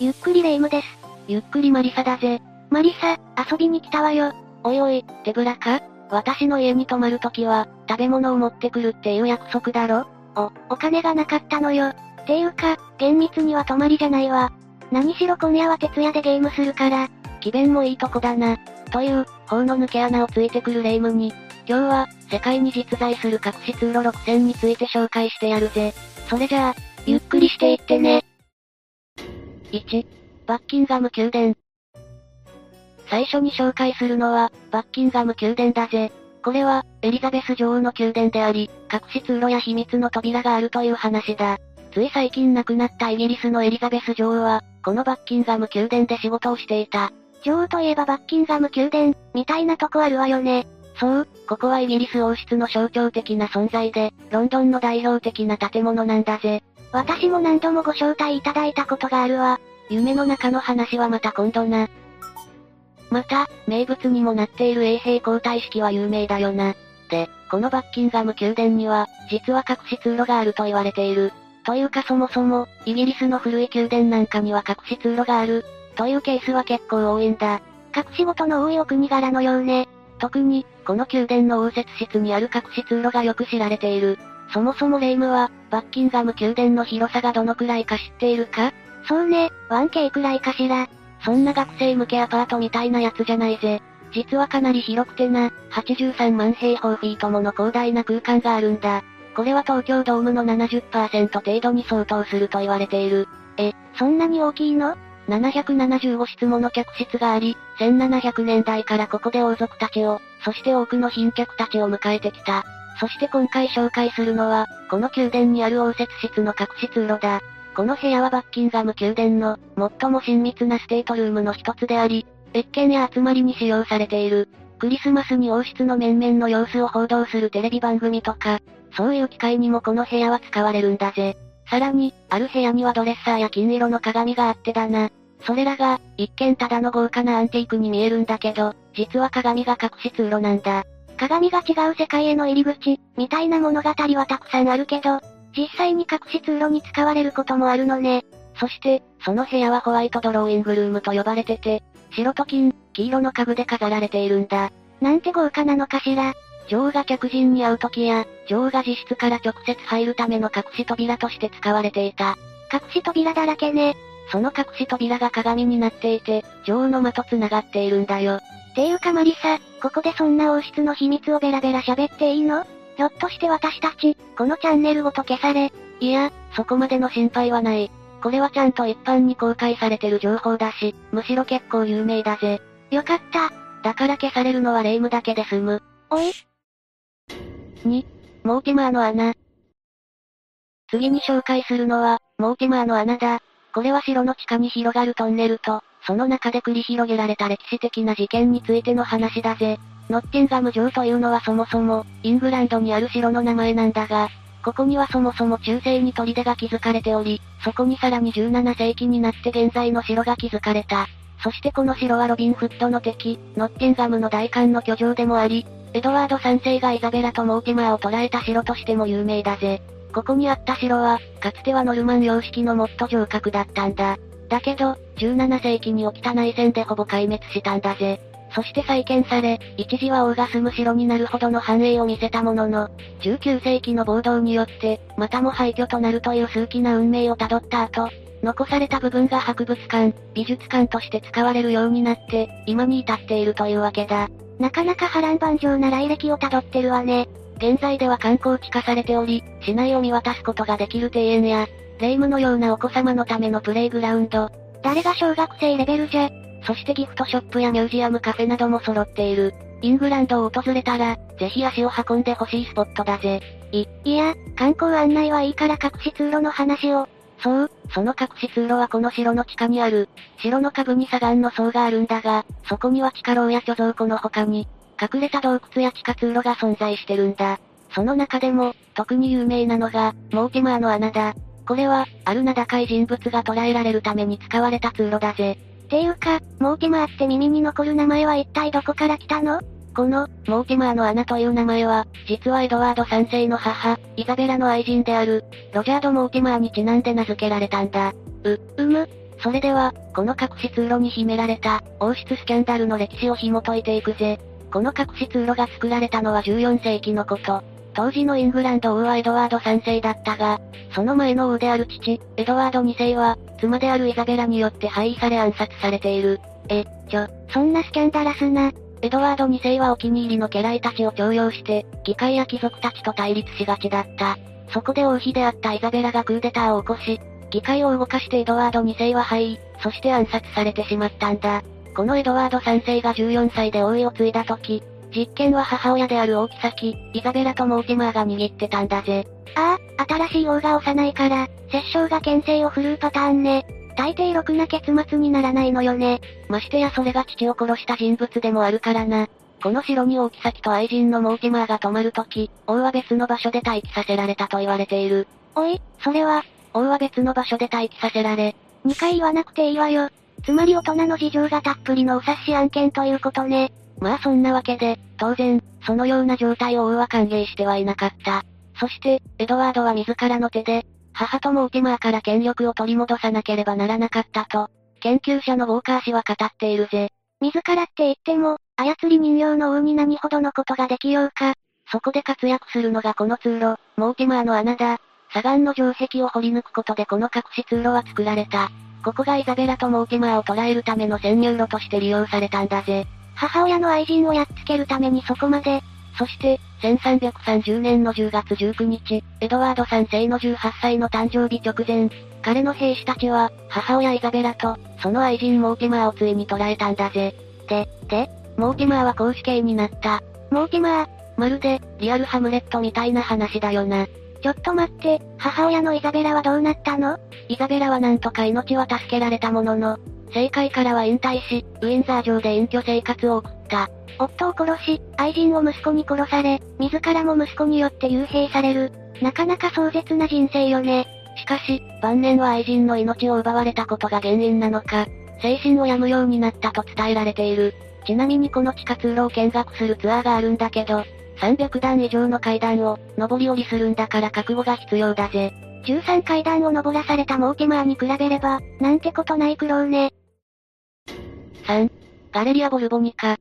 ゆっくりレ夢ムです。ゆっくりマリサだぜ。マリサ、遊びに来たわよ。おいおい、手ぶらか？私の家に泊まるときは、食べ物を持ってくるっていう約束だろ？お、お金がなかったのよ。ていうか、厳密には泊まりじゃないわ。何しろ今夜は徹夜でゲームするから。気弁もいいとこだな。という、法の抜け穴をついてくるレ夢ムに、今日は、世界に実在する隠し通路6000について紹介してやるぜ。それじゃあ、ゆっくりしていってね。1、バッキンガム宮殿。最初に紹介するのは、バッキンガム宮殿だぜ。これは、エリザベス女王の宮殿であり、隠し通路や秘密の扉があるという話だ。つい最近亡くなったイギリスのエリザベス女王は、このバッキンガム宮殿で仕事をしていた。女王といえばバッキンガム宮殿、みたいなとこあるわよね。そう、ここはイギリス王室の象徴的な存在で、ロンドンの代表的な建物なんだぜ。私も何度もご招待いただいたことがあるわ。夢の中の話はまた今度な。また、名物にもなっている衛兵交代式は有名だよな。で、このバッキンガム宮殿には、実は隠し通路があると言われている。というかそもそも、イギリスの古い宮殿なんかには隠し通路がある、というケースは結構多いんだ。隠し事の多いお国柄のようね。特に、この宮殿の応接室にある隠し通路がよく知られている。そもそもレイムは、バッキンガム宮殿の広さがどのくらいか知っているか？そうね、1K くらいかしら。そんな学生向けアパートみたいなやつじゃないぜ。実はかなり広くてな、83万平方フィートもの広大な空間があるんだ。これは東京ドームの70%程度に相当すると言われている。え、そんなに大きいの ?775 室もの客室があり、1700年代からここで王族たちを、そして多くの賓客たちを迎えてきた。そして今回紹介するのは、この宮殿にある応接室の隠し通路だ。この部屋はバッキンガム宮殿の、最も親密なステートルームの一つであり、謁見や集まりに使用されている。クリスマスに王室の面々の様子を報道するテレビ番組とか、そういう機会にもこの部屋は使われるんだぜ。さらに、ある部屋にはドレッサーや金色の鏡があってだな。それらが、一見ただの豪華なアンティークに見えるんだけど、実は鏡が隠し通路なんだ。鏡が違う世界への入り口、みたいな物語はたくさんあるけど、実際に隠し通路に使われることもあるのね。そして、その部屋はホワイトドローイングルームと呼ばれてて、白と金、黄色の家具で飾られているんだ。なんて豪華なのかしら。女王が客人に会う時や、女王が自室から直接入るための隠し扉として使われていた。隠し扉だらけね。その隠し扉が鏡になっていて、女王の間と繋がっているんだよ。ていうかマリサ、ここでそんな王室の秘密をベラベラ喋っていいの？ひょっとして私たち、このチャンネルごと消され？いや、そこまでの心配はない。これはちゃんと一般に公開されてる情報だし、むしろ結構有名だぜ。よかった。だから消されるのはレイムだけで済む。おい。2、モーティマーの穴。次に紹介するのは、モーティマーの穴だ。これは城の地下に広がるトンネルと、その中で繰り広げられた歴史的な事件についての話だぜ。ノッティンガム城というのはそもそも、イングランドにある城の名前なんだが、ここにはそもそも中世に砦が築かれており、そこにさらに17世紀になって現在の城が築かれた。そしてこの城はロビンフッドの敵、ノッティンガムの大官の居城でもあり、エドワード3世がイザベラとモーティマーを捕らえた城としても有名だぜ。ここにあった城は、かつてはノルマン様式のモット城郭だったんだ。だけど、17世紀に起きた内戦でほぼ壊滅したんだぜ。そして再建され、一時は王が住む城になるほどの繁栄を見せたものの、19世紀の暴動によって、またも廃墟となるという数奇な運命をたどった後、残された部分が博物館、美術館として使われるようになって、今に至っているというわけだ。なかなか波乱万丈な来歴をたどってるわね。現在では観光地化されており、市内を見渡すことができる庭園や、霊夢のようなお子様のためのプレイグラウンド、誰が小学生レベルじゃ。そしてギフトショップやミュージアムカフェなども揃っている。イングランドを訪れたら、ぜひ足を運んでほしいスポットだぜ。い、いや、観光案内はいいから隠し通路の話を。そう、その隠し通路はこの城の地下にある。城の下部に砂岩の層があるんだが、そこには地下牢や貯蔵庫の他に、隠れた洞窟や地下通路が存在してるんだ。その中でも、特に有名なのが、モーティマーの穴だ。これは、ある名高い人物が捕らえられるために使われた通路だぜ。ていうか、モーティマーって耳に残る名前は一体どこから来たの？この、モーティマーの穴という名前は、実はエドワード3世の母、イザベラの愛人である、ロジャード・モーティマーにちなんで名付けられたんだ。う、うむ、それでは、この隠し通路に秘められた、王室スキャンダルの歴史を紐解いていくぜ。この隠し通路が作られたのは14世紀のこと。当時のイングランド王はエドワード3世だったが、その前の王である父、エドワード2世は、妻であるイザベラによって廃位され暗殺されている。え、ちょ、そんなスキャンダラスな。エドワード2世はお気に入りの家来たちを徴用して、議会や貴族たちと対立しがちだった。そこで王妃であったイザベラがクーデターを起こし、議会を動かしてエドワード2世は敗位、そして暗殺されてしまったんだ。このエドワード3世が14歳で王位を継いだ時、実権は母親である大木崎、イザベラとモーティマーが握ってたんだぜ。ああ、新しい王が幼いから、摂政が牽制を振るうパターンね。大抵ろくな結末にならないのよね。ましてやそれが父を殺した人物でもあるからな。この城に大木崎と愛人のモーティマーが泊まるとき、王は別の場所で待機させられたと言われている。おい、それは、王は別の場所で待機させられ。2回言わなくていいわよ。つまり大人の事情がたっぷりのお察し案件ということね。まあそんなわけで、当然、そのような状態を王は歓迎してはいなかった。そして、エドワードは自らの手で、母とモーティマーから権力を取り戻さなければならなかったと、研究者のウォーカー氏は語っているぜ。自らって言っても、操り人形の王に何ほどのことができようか。そこで活躍するのがこの通路、モーティマーの穴だ。砂岩の城壁を掘り抜くことでこの隠し通路は作られた。ここがイザベラとモーティマーを捕らえるための潜入路として利用されたんだぜ。母親の愛人をやっつけるためにそこまで。そして、1330年の10月19日、エドワード3世の18歳の誕生日直前、彼の兵士たちは、母親イザベラと、その愛人モーティマーをついに捕らえたんだぜ。で、で、モーティマーは公死刑になった。モーティマー、まるで、リアルハムレットみたいな話だよな。ちょっと待って、母親のイザベラはどうなったの？イザベラはなんとか命は助けられたものの、政界からは引退し、ウィンザー城で隠居生活を送った。夫を殺し、愛人を息子に殺され、自らも息子によって幽閉される。なかなか壮絶な人生よね。しかし、晩年は愛人の命を奪われたことが原因なのか、精神を病むようになったと伝えられている。ちなみにこの地下通路を見学するツアーがあるんだけど、300段以上の階段を、上り下りするんだから覚悟が必要だぜ。13階段を登らされたモーティマーに比べれば、なんてことない苦労ね。3、ガレリア・ボルボニカ。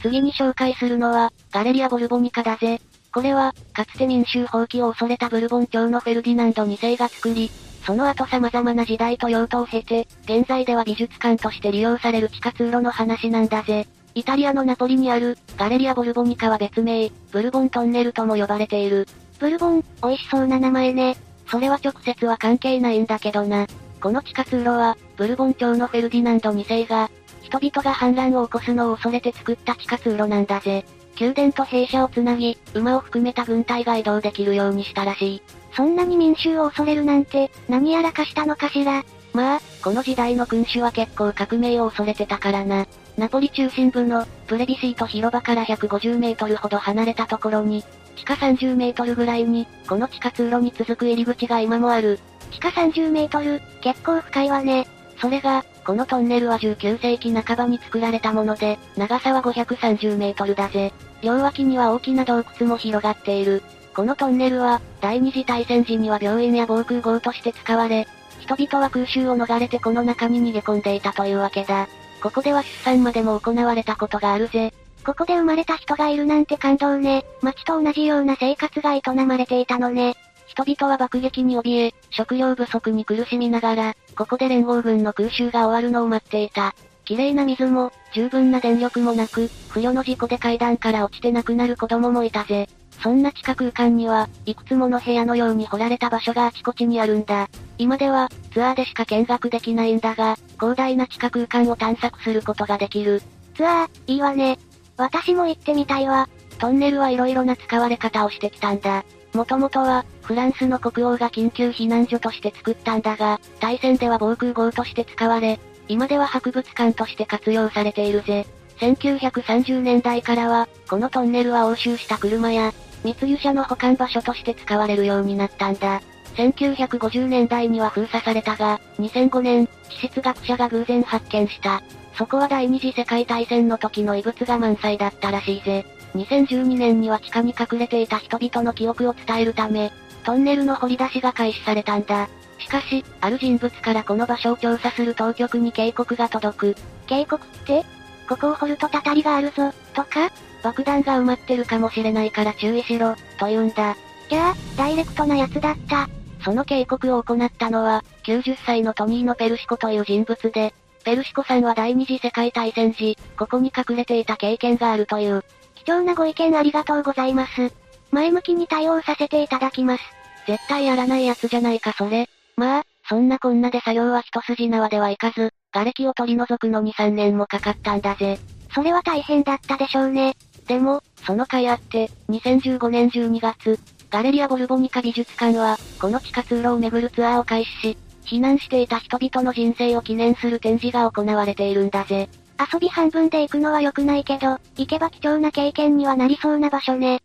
次に紹介するのは、ガレリア・ボルボニカだぜ。これは、かつて民衆放棄を恐れたブルボン朝のフェルディナンド2世が作り、その後様々な時代と用途を経て、現在では美術館として利用される地下通路の話なんだぜ。イタリアのナポリにある、ガレリア・ボルボニカは別名、ブルボントンネルとも呼ばれている。ブルボン、美味しそうな名前ね。それは直接は関係ないんだけどな。この地下通路は、ブルボン朝のフェルディナンド2世が、人々が反乱を起こすのを恐れて作った地下通路なんだぜ。宮殿と兵舎をつなぎ、馬を含めた軍隊が移動できるようにしたらしい。そんなに民衆を恐れるなんて、何やらかしたのかしら。まあ、この時代の君主は結構革命を恐れてたからな。ナポリ中心部の、プレビシート広場から150メートルほど離れたところに、地下30メートルぐらいに、この地下通路に続く入り口が今もある。地下30メートル、結構深いわね。それが、このトンネルは19世紀半ばに作られたもので、長さは530メートルだぜ。両脇には大きな洞窟も広がっている。このトンネルは、第二次大戦時には病院や防空壕として使われ、人々は空襲を逃れてこの中に逃げ込んでいたというわけだ。ここでは出産までも行われたことがあるぜ。ここで生まれた人がいるなんて感動ね。町と同じような生活が営まれていたのね。人々は爆撃に怯え、食料不足に苦しみながら、ここで連合軍の空襲が終わるのを待っていた。綺麗な水も、十分な電力もなく、不慮の事故で階段から落ちて亡くなる子供もいたぜ。そんな地下空間には、いくつもの部屋のように掘られた場所があちこちにあるんだ。今では、ツアーでしか見学できないんだが、広大な地下空間を探索することができる。ツアー、いいわね。私も行ってみたいわ。トンネルは色々な使われ方をしてきたんだ。もともとは、フランスの国王が緊急避難所として作ったんだが、大戦では防空壕として使われ、今では博物館として活用されているぜ。1930年代からは、このトンネルは押収した車や、密輸車の保管場所として使われるようになったんだ。1950年代には封鎖されたが、2005年、地質学者が偶然発見した。そこは第二次世界大戦の時の遺物が満載だったらしいぜ。2012年には地下に隠れていた人々の記憶を伝えるため、トンネルの掘り出しが開始されたんだ。しかし、ある人物からこの場所を調査する当局に警告が届く。警告って？ここを掘るとたたりがあるぞ、とか？爆弾が埋まってるかもしれないから注意しろ、と言うんだ。じゃあ、ダイレクトなやつだった。その警告を行ったのは、90歳のトニーノ・ペルシコという人物で、ペルシコさんは第二次世界大戦時、ここに隠れていた経験があるという。貴重なご意見ありがとうございます。前向きに対応させていただきます。絶対やらないやつじゃないかそれ。まあ、そんなこんなで作業は一筋縄ではいかず、瓦礫を取り除くのに3年もかかったんだぜ。それは大変だったでしょうね。でも、その甲斐あって、2015年12月、ガレリア・ボルボニカ美術館は、この地下通路を巡るツアーを開始し、避難していた人々の人生を記念する展示が行われているんだぜ。遊び半分で行くのは良くないけど、行けば貴重な経験にはなりそうな場所ね。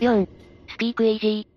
4. スピークイージー。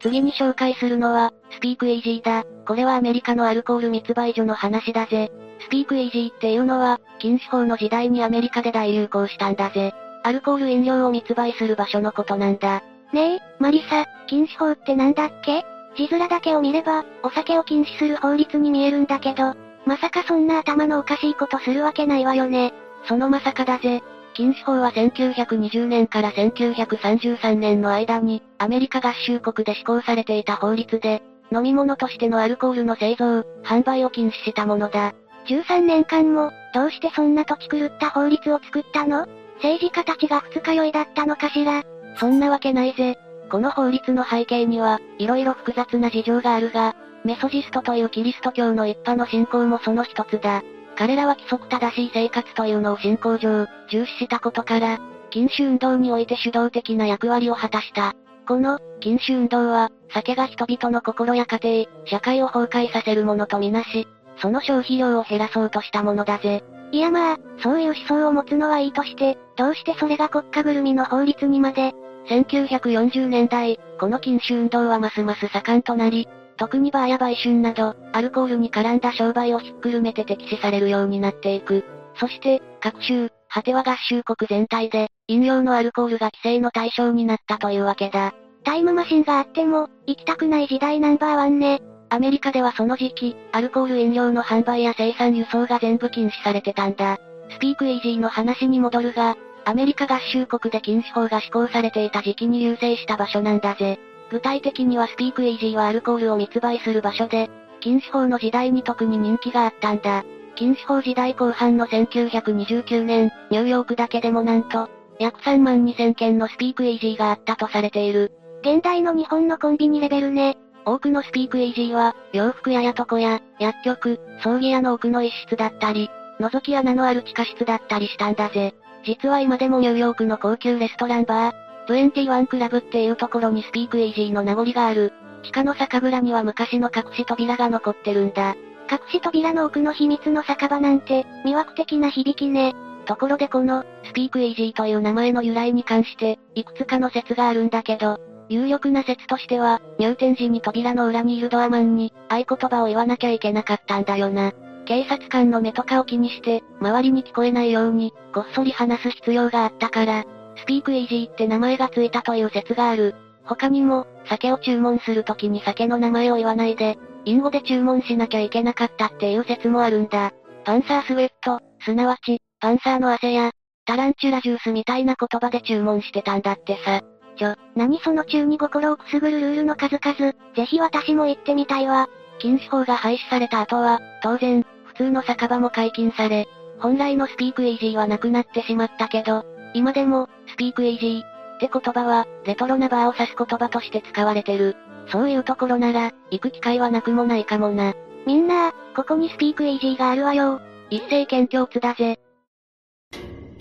次に紹介するのは、スピークイージーだ。これはアメリカのアルコール密売所の話だぜ。スピークイージーっていうのは、禁止法の時代にアメリカで大流行したんだぜ。アルコール飲料を密売する場所のことなんだ。ねえ、マリサ、禁止法ってなんだっけ？字面だけを見れば、お酒を禁止する法律に見えるんだけど、まさかそんな頭のおかしいことするわけないわよね。そのまさかだぜ。禁止法は1920年から1933年の間に、アメリカ合衆国で施行されていた法律で、飲み物としてのアルコールの製造、販売を禁止したものだ。13年間も、どうしてそんな土地狂った法律を作ったの？政治家たちが二日酔いだったのかしらそんなわけないぜ。この法律の背景には、色々複雑な事情があるが、メソジストというキリスト教の一派の信仰もその一つだ。彼らは規則正しい生活というのを信仰上、重視したことから、禁酒運動において主導的な役割を果たした。この、禁酒運動は、酒が人々の心や家庭、社会を崩壊させるものとみなし、その消費量を減らそうとしたものだぜ。いやまあ、そういう思想を持つのはいいとして、どうしてそれが国家ぐるみの法律にまで、1940年代、この禁酒運動はますます盛んとなり、特にバーや売春など、アルコールに絡んだ商売をひっくるめて敵視されるようになっていく。そして、各州、果ては合衆国全体で、飲料のアルコールが規制の対象になったというわけだ。タイムマシンがあっても、行きたくない時代ナンバーワンね。アメリカではその時期、アルコール飲料の販売や生産輸送が全部禁止されてたんだ。スピークイージーの話に戻るが、アメリカ合衆国で禁止法が施行されていた時期に優勢した場所なんだぜ。具体的にはスピークイージーはアルコールを密売する場所で、禁止法の時代に特に人気があったんだ。禁止法時代後半の1929年、ニューヨークだけでもなんと、約3万2000件のスピークイージーがあったとされている。現代の日本のコンビニレベルね。多くのスピークイージーは、洋服屋や床屋、薬局、葬儀屋の奥の一室だったり、覗き穴のある地下室だったりしたんだぜ。実は今でもニューヨークの高級レストランバー、21クラブっていうところにスピークイージーの名残がある。地下の酒蔵には昔の隠し扉が残ってるんだ。隠し扉の奥の秘密の酒場なんて、魅惑的な響きね。ところでこの、スピークイージーという名前の由来に関して、いくつかの説があるんだけど、有力な説としては、入店時に扉の裏にいるドアマンに、合言葉を言わなきゃいけなかったんだよな。警察官の目とかを気にして、周りに聞こえないように、こっそり話す必要があったから、スピークイージーって名前がついたという説がある。他にも、酒を注文するときに酒の名前を言わないで、隠語で注文しなきゃいけなかったっていう説もあるんだ。パンサースウェット、すなわち、パンサーの汗や、タランチュラジュースみたいな言葉で注文してたんだってさ。ちょ、何その中に心をくすぐるルールの数々、ぜひ私も行ってみたいわ。禁止法が廃止された後は、当然、普通の酒場も解禁され、本来のスピークイージーはなくなってしまったけど、今でも、スピークイージーって言葉は、レトロなバーを指す言葉として使われてる。そういうところなら、行く機会はなくもないかもな。みんな、ここにスピークイージーがあるわよ。一斉県境津だぜ。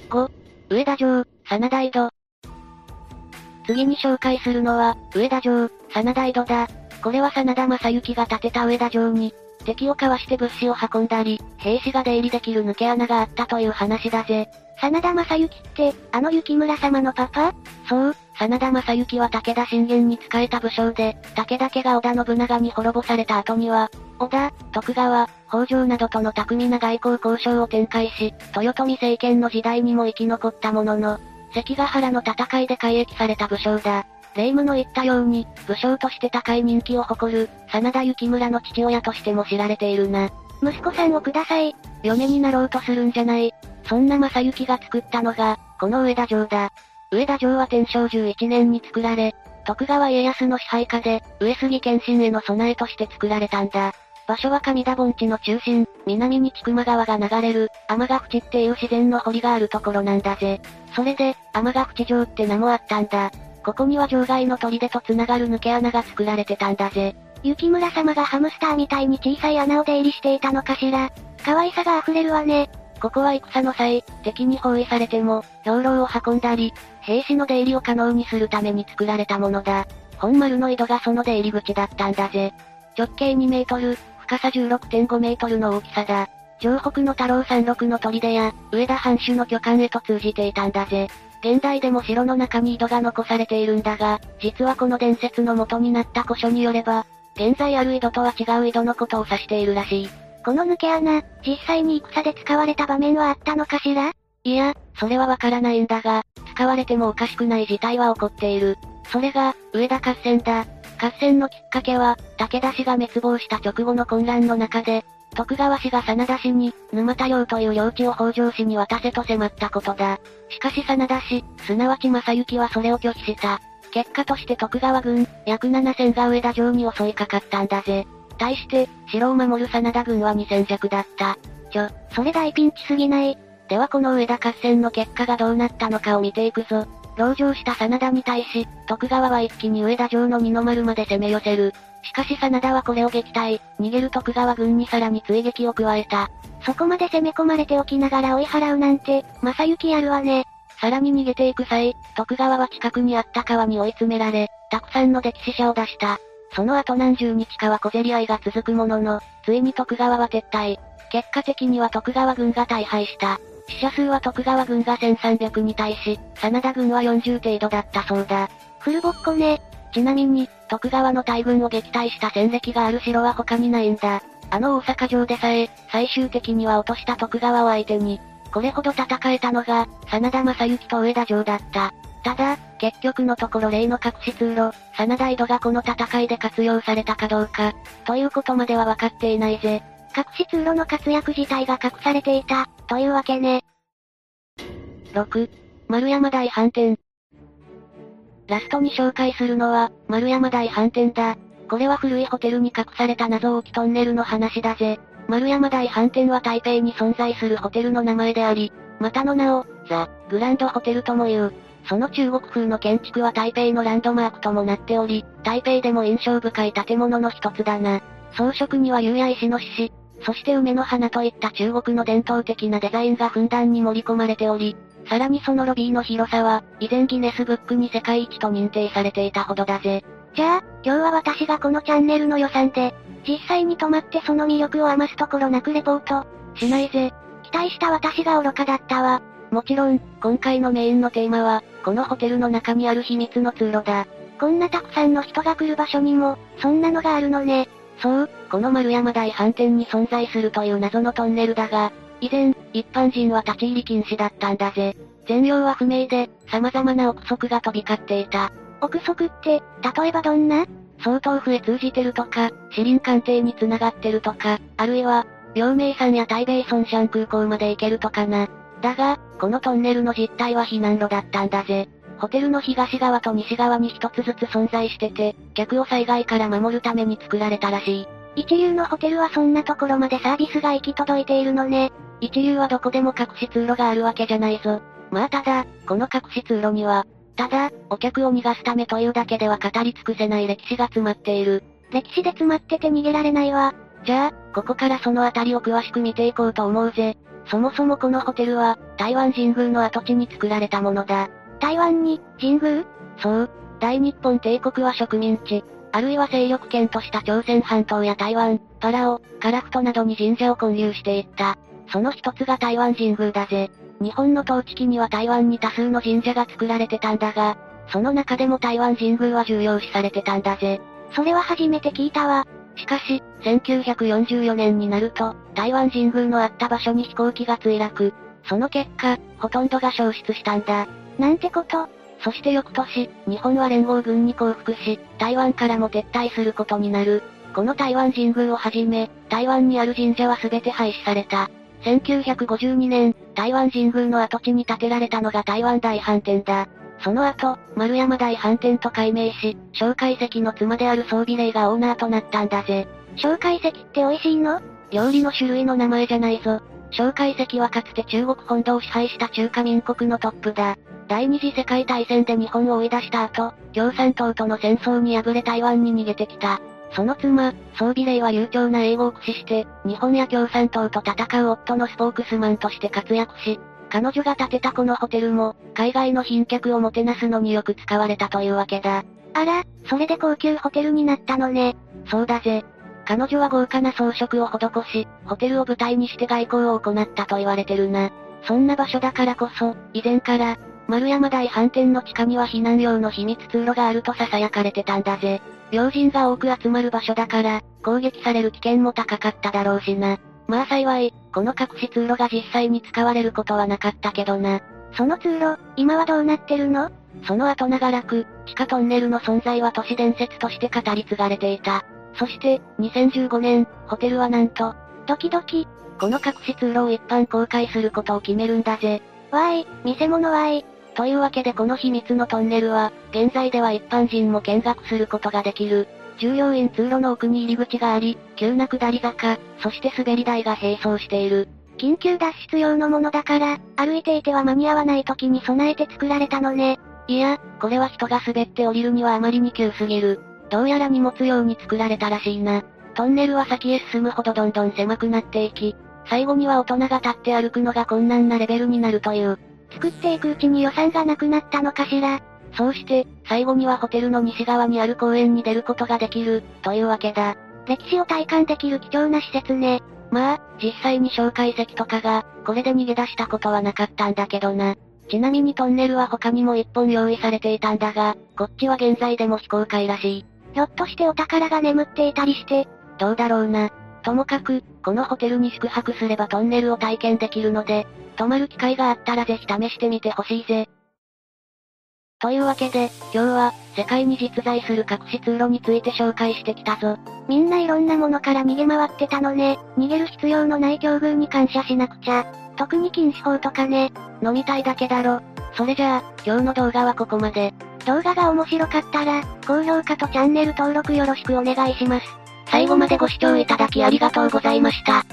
5、上田城、真田井戸。次に紹介するのは、上田城、真田井戸だ。これは真田正幸が建てた上田城に、敵をかわして物資を運んだり、兵士が出入りできる抜け穴があったという話だぜ。真田正幸って、あの雪村様のパパ？そう、真田正幸は武田信玄に仕えた武将で、武田家が織田信長に滅ぼされた後には、織田、徳川、北条などとの巧みな外交交渉を展開し、豊臣政権の時代にも生き残ったものの、関ヶ原の戦いで改易された武将だ。霊夢の言ったように、武将として高い人気を誇る、真田幸村の父親としても知られているな。息子さんをください。嫁になろうとするんじゃない。そんな正幸が作ったのが、この上田城だ。上田城は天正11年に作られ、徳川家康の支配下で、上杉謙信への備えとして作られたんだ。場所は上田盆地の中心、南に千曲川が流れる、天ヶ淵っていう自然の堀があるところなんだぜ。それで、天ヶ淵城って名もあったんだ。ここには城外の砦と繋がる抜け穴が作られてたんだぜ。雪村様がハムスターみたいに小さい穴を出入りしていたのかしら。可愛さが溢れるわね。ここは戦の際、敵に包囲されても、兵糧を運んだり、兵士の出入りを可能にするために作られたものだ。本丸の井戸がその出入り口だったんだぜ。直径2メートル、深さ16.5メートルの大きさだ。城北の太郎山麓の砦や、上田藩主の巨漢へと通じていたんだぜ。現代でも城の中に井戸が残されているんだが、実はこの伝説の元になった古書によれば、現在ある井戸とは違う井戸のことを指しているらしい。この抜け穴、実際に戦で使われた場面はあったのかしら？いや、それはわからないんだが、使われてもおかしくない事態は起こっている。それが、上田合戦だ。合戦のきっかけは、武田氏が滅亡した直後の混乱の中で、徳川氏が真田氏に、沼田領という領地を北条氏に渡せと迫ったことだ。しかし真田氏、すなわち正幸はそれを拒否した。結果として徳川軍、約7000が上田城に襲いかかったんだぜ。対して、城を守る真田軍は2000弱だった。ちょ、それ大ピンチすぎない。ではこの上田合戦の結果がどうなったのかを見ていくぞ。籠城した真田に対し、徳川は一気に上田城の二の丸まで攻め寄せる。しかし真田はこれを撃退、逃げる徳川軍にさらに追撃を加えた。そこまで攻め込まれておきながら追い払うなんて、正幸やるわね。さらに逃げていく際、徳川は近くにあった川に追い詰められ、たくさんの溺死者を出した。その後何十日かは小競り合いが続くものの、ついに徳川は撤退。結果的には徳川軍が大敗した。死者数は徳川軍が1300に対し、真田軍は40程度だったそうだ。フルボッコね。ちなみに、徳川の大軍を撃退した戦歴がある城は他にないんだ。あの大阪城でさえ、最終的には落とした徳川を相手に、これほど戦えたのが、真田正幸と上田城だった。ただ、結局のところ例の隠し通路、真田井戸がこの戦いで活用されたかどうか、ということまでは分かっていないぜ。隠し通路の活躍自体が隠されていた、というわけね。6、丸山大飯店。ラストに紹介するのは、丸山大飯店だ。これは古いホテルに隠された謎置きトンネルの話だぜ。丸山大飯店は台北に存在するホテルの名前であり、またの名を、ザ・グランドホテルとも言う。その中国風の建築は台北のランドマークともなっており、台北でも印象深い建物の一つだな。装飾には竜や石の獅子、そして梅の花といった中国の伝統的なデザインがふんだんに盛り込まれており、さらにそのロビーの広さは、以前ギネスブックに世界一と認定されていたほどだぜ。じゃあ、今日は私がこのチャンネルの予算で、実際に泊まってその魅力を余すところなくレポート。しないぜ。期待した私が愚かだったわ。もちろん、今回のメインのテーマは、このホテルの中にある秘密の通路だ。こんなたくさんの人が来る場所にも、そんなのがあるのね。そう、この丸山大飯店に存在するという謎のトンネルだが、以前、一般人は立ち入り禁止だったんだぜ。全容は不明で、様々な憶測が飛び交っていた。憶測って、例えばどんな？総統府へ通じてるとか、市林艦艇に繋がってるとか、あるいは、陽明山や台北村シャン空港まで行けるとかな。だが、このトンネルの実態は避難路だったんだぜ。ホテルの東側と西側に一つずつ存在してて、客を災害から守るために作られたらしい。一流のホテルはそんなところまでサービスが行き届いているのね。一流はどこでも隠し通路があるわけじゃないぞ。まあただ、この隠し通路には、ただ、お客を逃がすためというだけでは語り尽くせない歴史が詰まっている。歴史で詰まってて逃げられないわ。じゃあ、ここからそのあたりを詳しく見ていこうと思うぜ。そもそもこのホテルは、台湾神宮の跡地に作られたものだ。台湾に、神宮？そう。大日本帝国は植民地、あるいは勢力圏とした朝鮮半島や台湾、パラオ、カラフトなどに神社を建立していった。その一つが台湾神宮だぜ。日本の統治期には台湾に多数の神社が作られてたんだが、その中でも台湾神宮は重要視されてたんだぜ。それは初めて聞いたわ。しかし、1944年になると、台湾神宮のあった場所に飛行機が墜落。その結果、ほとんどが消失したんだ。なんてこと。そして翌年、日本は連合軍に降伏し、台湾からも撤退することになる。この台湾神宮をはじめ、台湾にある神社は全て廃止された。1952年、台湾神宮の跡地に建てられたのが台湾大飯店だ。その後、丸山大飯店と改名し、蒋介石の妻である装備霊がオーナーとなったんだぜ。蒋介石って美味しいの？料理の種類の名前じゃないぞ。蒋介石はかつて中国本土を支配した中華民国のトップだ。第二次世界大戦で日本を追い出した後、共産党との戦争に敗れ台湾に逃げてきた。その妻、装備霊は流暢な英語を駆使して、日本や共産党と戦う夫のスポークスマンとして活躍し、彼女が建てたこのホテルも、海外の賓客をもてなすのによく使われたというわけだ。あら、それで高級ホテルになったのね。そうだぜ。彼女は豪華な装飾を施し、ホテルを舞台にして外交を行ったと言われてるな。そんな場所だからこそ、以前から、丸山大飯店の地下には避難用の秘密通路があると囁かれてたんだぜ。要人が多く集まる場所だから、攻撃される危険も高かっただろうしな。まあ幸い、この隠し通路が実際に使われることはなかったけどな。その通路、今はどうなってるの？その後長らく、地下トンネルの存在は都市伝説として語り継がれていた。そして、2015年、ホテルはなんと、ドキドキ。この隠し通路を一般公開することを決めるんだぜ。わーい、見せ物わーい。というわけでこの秘密のトンネルは、現在では一般人も見学することができる。従業員通路の奥に入り口があり、急な下り坂、そして滑り台が並走している。緊急脱出用のものだから、歩いていては間に合わない時に備えて作られたのね。いや、これは人が滑って降りるにはあまりに急すぎる。どうやら荷物用に作られたらしいな。トンネルは先へ進むほどどんどん狭くなっていき、最後には大人が立って歩くのが困難なレベルになるという。作っていくうちに予算がなくなったのかしら。そうして、最後にはホテルの西側にある公園に出ることができる、というわけだ。歴史を体感できる貴重な施設ね。まあ、実際に紹介石とかが、これで逃げ出したことはなかったんだけどな。ちなみにトンネルは他にも一本用意されていたんだが、こっちは現在でも非公開らしい。ひょっとしてお宝が眠っていたりして、どうだろうな。ともかく、このホテルに宿泊すればトンネルを体験できるので、泊まる機会があったらぜひ試してみてほしいぜ。というわけで、今日は、世界に実在する隠し通路について紹介してきたぞ。みんないろんなものから逃げ回ってたのね。逃げる必要のない境遇に感謝しなくちゃ。特に禁止法とかね。飲みたいだけだろ。それじゃあ、今日の動画はここまで。動画が面白かったら、高評価とチャンネル登録よろしくお願いします。最後までご視聴いただきありがとうございました。